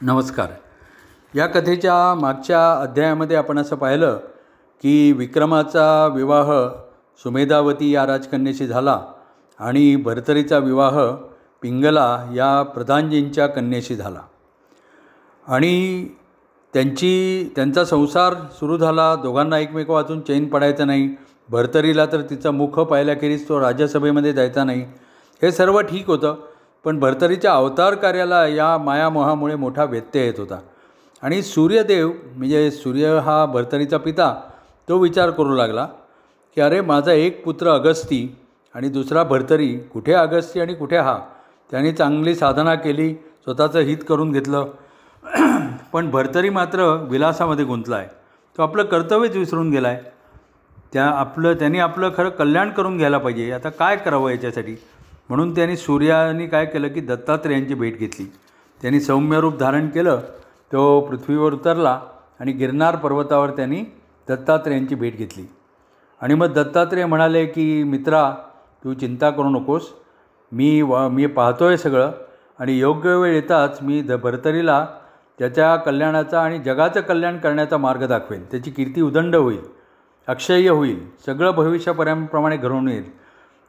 नमस्कार. या कथेच्या मागच्या अध्यायामध्ये आपण असं पाहिलं की विक्रमाचा विवाह सुमेधावती या राजकन्येशी झाला आणि भरतरीचा विवाह पिंगला या प्रधानजींच्या कन्येशी झाला. आणि त्यांची त्यांचा संसार सुरू झाला दोघांना एकमेक वाचून चैन पडायचं नाही भरतरीला तर तिचं मुख पाहिल्याखेरीज तो राज्यसभेमध्ये जायचा नाही हे सर्व ठीक होतं. पण भरतरीच्या अवतार कार्याला या मायामोहामुळे मोठा व्यत्यय येत होता. आणि सूर्यदेव म्हणजे सूर्य हा भरतरीचा पिता तो विचार करू लागला की अरे माझा एक पुत्र अगस्ती आणि दुसरा भरतरी कुठे अगस्ती आणि कुठे हा? त्याने चांगली साधना केली स्वतःचं हित करून घेतलं. पण भरतरी मात्र विलासामध्ये गुंतला आहे तो आपलं कर्तव्यच विसरून गेला आहे त्या आपलं त्यांनी आपलं खरं कल्याण करून घ्यायला पाहिजे. आता काय करावं याच्यासाठी? म्हणून त्यांनी सूर्याने काय केलं की दत्तात्रेयांची भेट घेतली. त्यांनी सौम्य रूप धारण केलं तो पृथ्वीवर उतरला आणि गिरनार पर्वतावर त्यांनी दत्तात्रेयांची भेट घेतली. आणि मग दत्तात्रेय म्हणाले की मित्रा तू चिंता करू नकोस. मी व मी पाहतो आहे सगळं आणि योग्य वेळ येताच मी द भरतरीला त्याच्या कल्याणाचा आणि जगाचं कल्याण करण्याचा मार्ग दाखवेन. त्याची कीर्ती उदंड होईल अक्षय्य होईल सगळं भविष्यापर्यंतप्रमाणे घडवून येईल.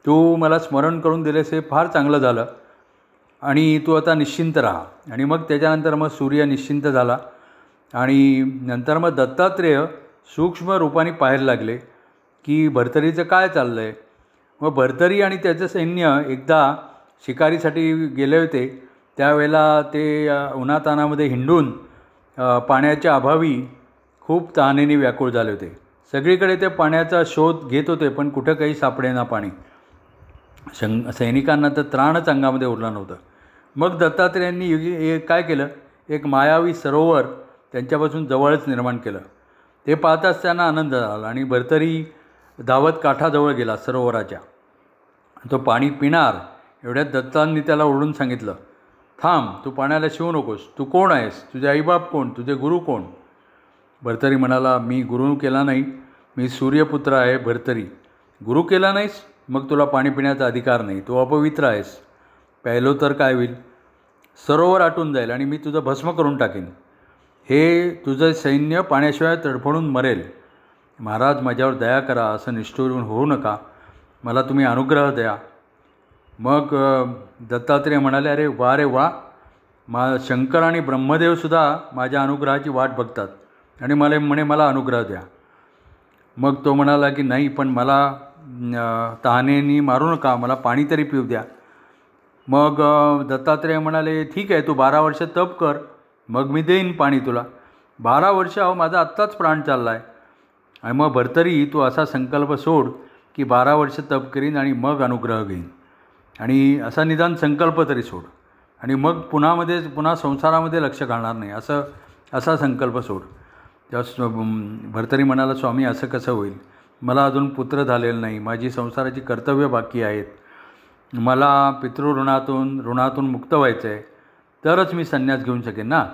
तू मला स्मरण करून दिलेस हे फार चांगलं झालं. आणि तू आता निश्चिंत राहा. आणि मग त्याच्यानंतर मग सूर्य निश्चिंत झाला. आणि नंतर मग दत्तात्रेय सूक्ष्म रूपाने पाहायला लागले की भरतरीचं काय चाललं आहे मग भरतरी आणि त्याचं सैन्य एकदा शिकारीसाठी गेले होते. त्यावेळेला ते उन्हातानामध्ये हिंडून पाण्याच्या अभावी खूप तहानेने व्याकुळ झाले होते. सगळीकडे ते पाण्याचा शोध घेत होते पण कुठं काही सापडेना पाणी. शं सैनिकांना तर त्राणच अंगामध्ये उरलं नव्हतं. मग दत्तात्रेयांनी काय केलं? एक मायावी सरोवर त्यांच्यापासून जवळच निर्माण केलं. ते पाहताच त्यांना आनंद झाला आणि भरतरी धावत काठाजवळ गेला सरोवराच्या. तो पाणी पिणार एवढ्यात दत्तांनी त्याला ओढून सांगितलं थांब तू पाण्याला शिवू नकोस. तू कोण आहेस? तुझे आईबाप कोण? तुझे गुरु कोण? भरतरी म्हणाला मी गुरु केला नाही. मी सूर्यपुत्र आहे भरतरी. गुरु केला नाहीस? मग तुला पाणी पिण्याचा अधिकार नाही. तू अपवित्र आहेस. प्यायलो तर काय होईल? सरोवर आटून जाईल आणि मी तुझं भस्म करून टाकेन. हे तुझं सैन्य पाण्याशिवाय तडफडून मरेल. महाराज माझ्यावर दया करा असं निष्ठूर होऊ नका. मला तुम्ही अनुग्रह द्या. मग दत्तात्रेय म्हणाले अरे वा रे वा! मा शंकर आणि ब्रह्मदेवसुद्धा माझ्या अनुग्रहाची वाट बघतात आणि मला म्हणे मला अनुग्रह द्या. मग तो म्हणाला की नाही पण मला तहानेनी मारू नका मला पाणी तरी पिऊ द्या. मग दत्तात्रेय म्हणाले ठीक आहे तू बारा वर्ष तप कर मग मी देईन पाणी तुला. बारा वर्ष अहो माझा आत्ताच प्राण चालला आहे आणि मग भरतरी तू असा संकल्प सोड की बारा वर्ष तप करीन आणि मग अनुग्रह घेईन. आणि असा निदान संकल्प तरी सोड. आणि मग पुन्हामध्ये पुन्हा संसारामध्ये लक्ष घालणार नाही असं असा संकल्प सोड. तेव्हा भरतरी म्हणाला स्वामी असं कसं होईल? मला अजून पुत्र झालेलं नाही. माझी संसाराची कर्तव्य बाकी आहेत. मला पितृऋणातून ऋणातून मुक्त व्हायचं आहे तरच मी संन्यास घेऊन शकेन ना?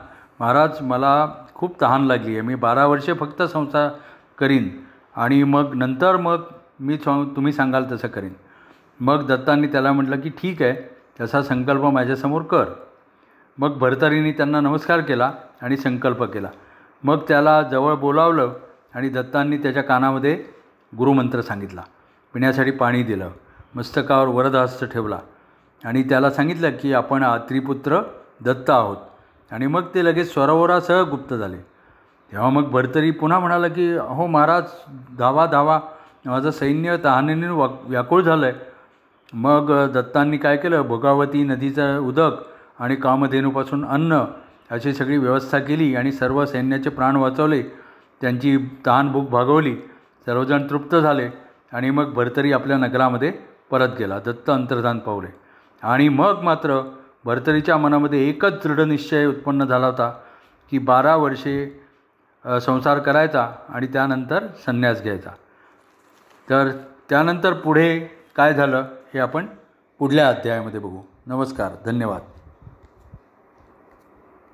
महाराज मला खूप तहान लागली आहे. मी बारा वर्षे फक्त संसार करीन आणि मग नंतर मग मी तुम्ही सांगाल तसं करीन. मग दत्तांनी त्याला म्हटलं की ठीक आहे तसा संकल्प माझ्यासमोर कर. मग भरतरीने त्यांना नमस्कार केला आणि संकल्प केला. मग त्याला जवळ बोलावलं आणि दत्तांनी त्याच्या कानामध्ये गुरुमंत्र सांगितला. पिण्यासाठी पाणी दिलं. मस्तकावर वरदहस्त ठेवला. आणि त्याला सांगितलं की आपण त्रिपुत्र दत्त आहोत. आणि मग ते लगेच सरोवरासह गुप्त झाले. तेव्हा मग भरतरी पुन्हा म्हणाला की अहो महाराज धावा धावा. माझं सैन्य तहानेने वा व्याकुळ झालं आहे मग दत्तांनी काय केलं? भोगावती नदीचं उदक आणि कामधेनूपासून अन्न अशी सगळी व्यवस्था केली आणि सर्व सैन्याचे प्राण वाचवले. त्यांची तहानभूक भागवली. सर्वजण तृप्त झाले आणि मग भरतरी आपल्या नगरामध्ये परत गेला दत्त अंतर्धान पावले. आणि मग मात्र भरतरीच्या मनामध्ये एकच दृढनिश्चय उत्पन्न झाला होता की बारा वर्षे संसार करायचा आणि त्यानंतर संन्यास घ्यायचा. तर त्यानंतर पुढे काय झालं हे आपण पुढल्या अध्यायामध्ये बघू. नमस्कार धन्यवाद.